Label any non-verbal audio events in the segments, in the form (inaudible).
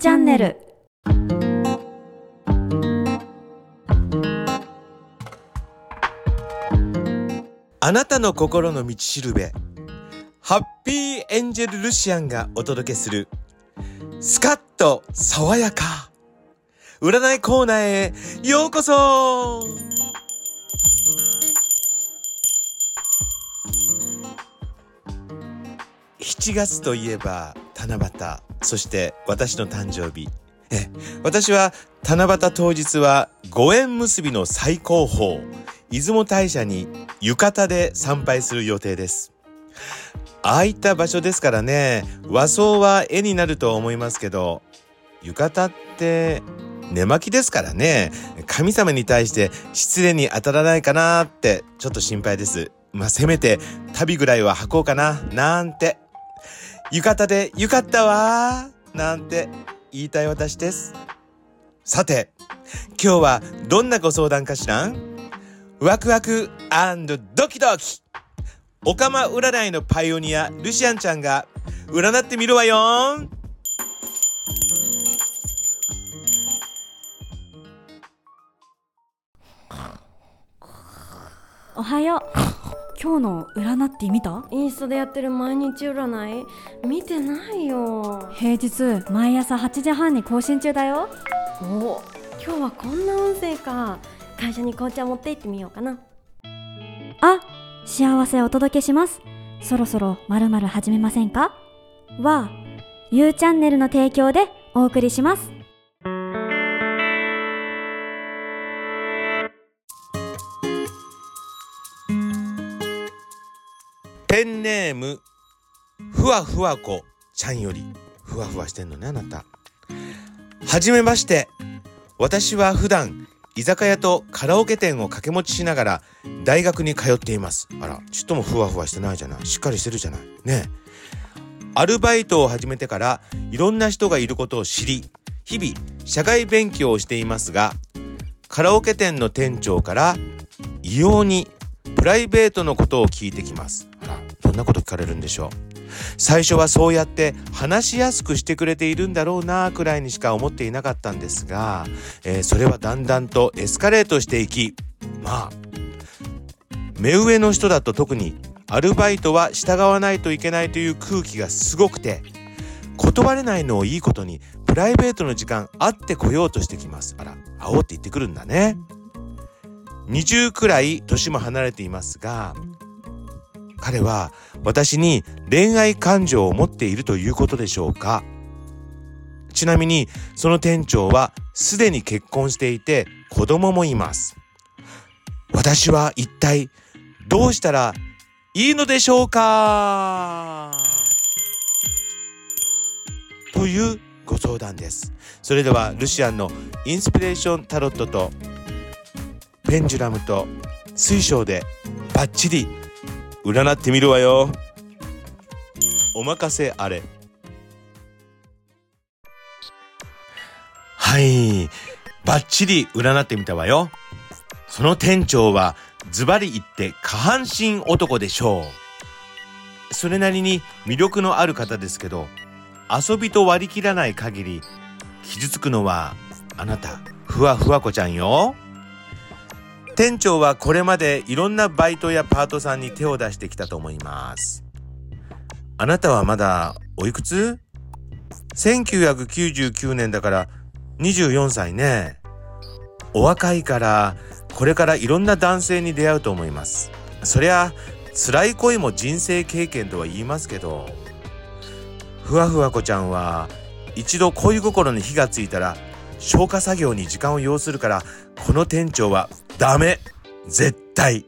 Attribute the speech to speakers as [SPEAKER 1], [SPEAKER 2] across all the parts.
[SPEAKER 1] チャンネル。
[SPEAKER 2] あなたの心の道しるべ。ハッピーエンジェルルシアンがお届けする。スカッと爽やか。占いコーナーへようこそ。7月といえば七夕。そして私の誕生日。私は七夕当日は五縁結びの最高峰出雲大社に浴衣で参拝する予定です。ああいった場所ですからね和装は絵になると思いますけど浴衣って寝巻きですからね神様に対して失礼に当たらないかなってちょっと心配です。まあせめて旅ぐらいは履こうかななんて (laughs) 浴衣でよかったわなんて言いたい私です。さて今日はどんなご相談かしらワクワクドキドキ。オカマ占いのパイオニアルシアンちゃんが占ってみるわよ。
[SPEAKER 1] おはよう。今日の占って見た？
[SPEAKER 3] インスタでやってる毎日占い？見てないよ。
[SPEAKER 1] 平日毎朝8時半に更新中だよ。
[SPEAKER 3] お今日はこんな運勢か。会社に紅茶持って行ってみようかな。
[SPEAKER 1] あ幸せお届けします。そろそろまるまる始めませんか？は U チャンネルの提供でお送りします
[SPEAKER 2] ペンネームふわふわこちゃんより。ふわふわしてんのねあなた。はじめまして。私は普段居酒屋とカラオケ店を掛け持ちしながら大学に通っています。あらちっともふわふわしてないじゃない。しっかりしてるじゃない。ねアルバイトを始めてからいろんな人がいることを知り日々社会勉強をしていますがカラオケ店の店長から異様にプライベートのことを聞いてきます。どんなこと聞かれるんでしょう。最初はそうやって話しやすくしてくれているんだろうなくらいにしか思っていなかったんですが、えー、それはだんだんとエスカレートしていきまあ目上の人だと特にアルバイトは従わないといけないという空気がすごくて断れないのをいいことにプライベートの時間あってこようとしてきます。あら会おうって言ってくるんだね。20くらい年も離れていますが彼は私に恋愛感情を持っているということでしょうか？ちなみにその店長はすでに結婚していて子供もいます。私は一体どうしたらいいのでしょうか？というご相談です。それではルシアンのインスピレーションタロットとペンジュラムと水晶でバッチリ占ってみるわよ。お任せあれ。はい。バッチリ占ってみたわよ。その店長はズバリ言って下半身男でしょう。それなりに魅力のある方ですけど遊びと割り切らない限り傷つくのはあなた。ふわふわこちゃんよ。店長はこれまでいろんなバイトやパートさんに手を出してきたと思います。あなたはまだおいくつ ?1999 年だから24歳ね。お若いからこれからいろんな男性に出会うと思います。そりゃ辛い恋も人生経験とは言いますけど、ふわふわこちゃんは一度恋心に火がついたら消火作業に時間を要するからこの店長はダメ。絶対。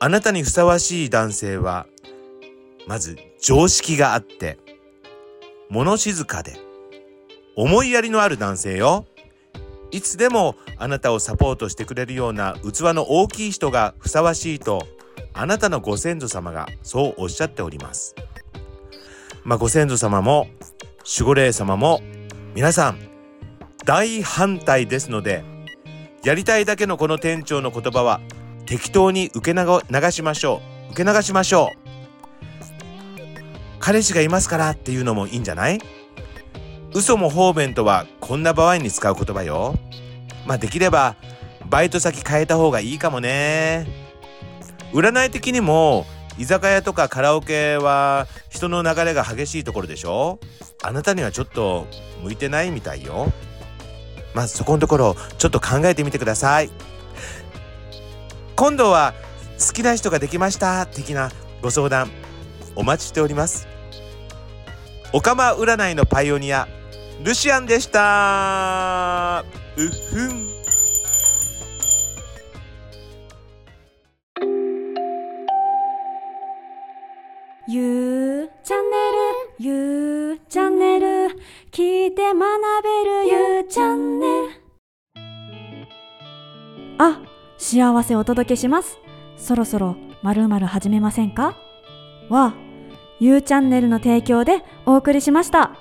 [SPEAKER 2] あなたにふさわしい男性はまず常識があって物静かで思いやりのある男性よ。いつでもあなたをサポートしてくれるような器の大きい人がふさわしいとあなたのご先祖様がそうおっしゃっております。まあご先祖様も守護霊様も皆さん大反対ですのでやりたいだけのこの店長の言葉は適当に受け流しましょう。受け流しましょう。彼氏がいますからっていうのもいいんじゃない？嘘も方便とはこんな場合に使う言葉よ。まあできればバイト先変えた方がいいかもね。占い的にも居酒屋とかカラオケは人の流れが激しいところでしょ？あなたにはちょっと向いてないみたいよ。まずそこのところちょっと考えてみてください。今度は好きな人ができました的なご相談お待ちしております。おかま占いのパイオニアルシアンでした。うっふん。
[SPEAKER 1] ゆうチャンネルゆうチャンネル聞いて学べあ幸せお届けしますそろそろまるまる始めませんか？はゆうチャンネルの提供でお送りしました。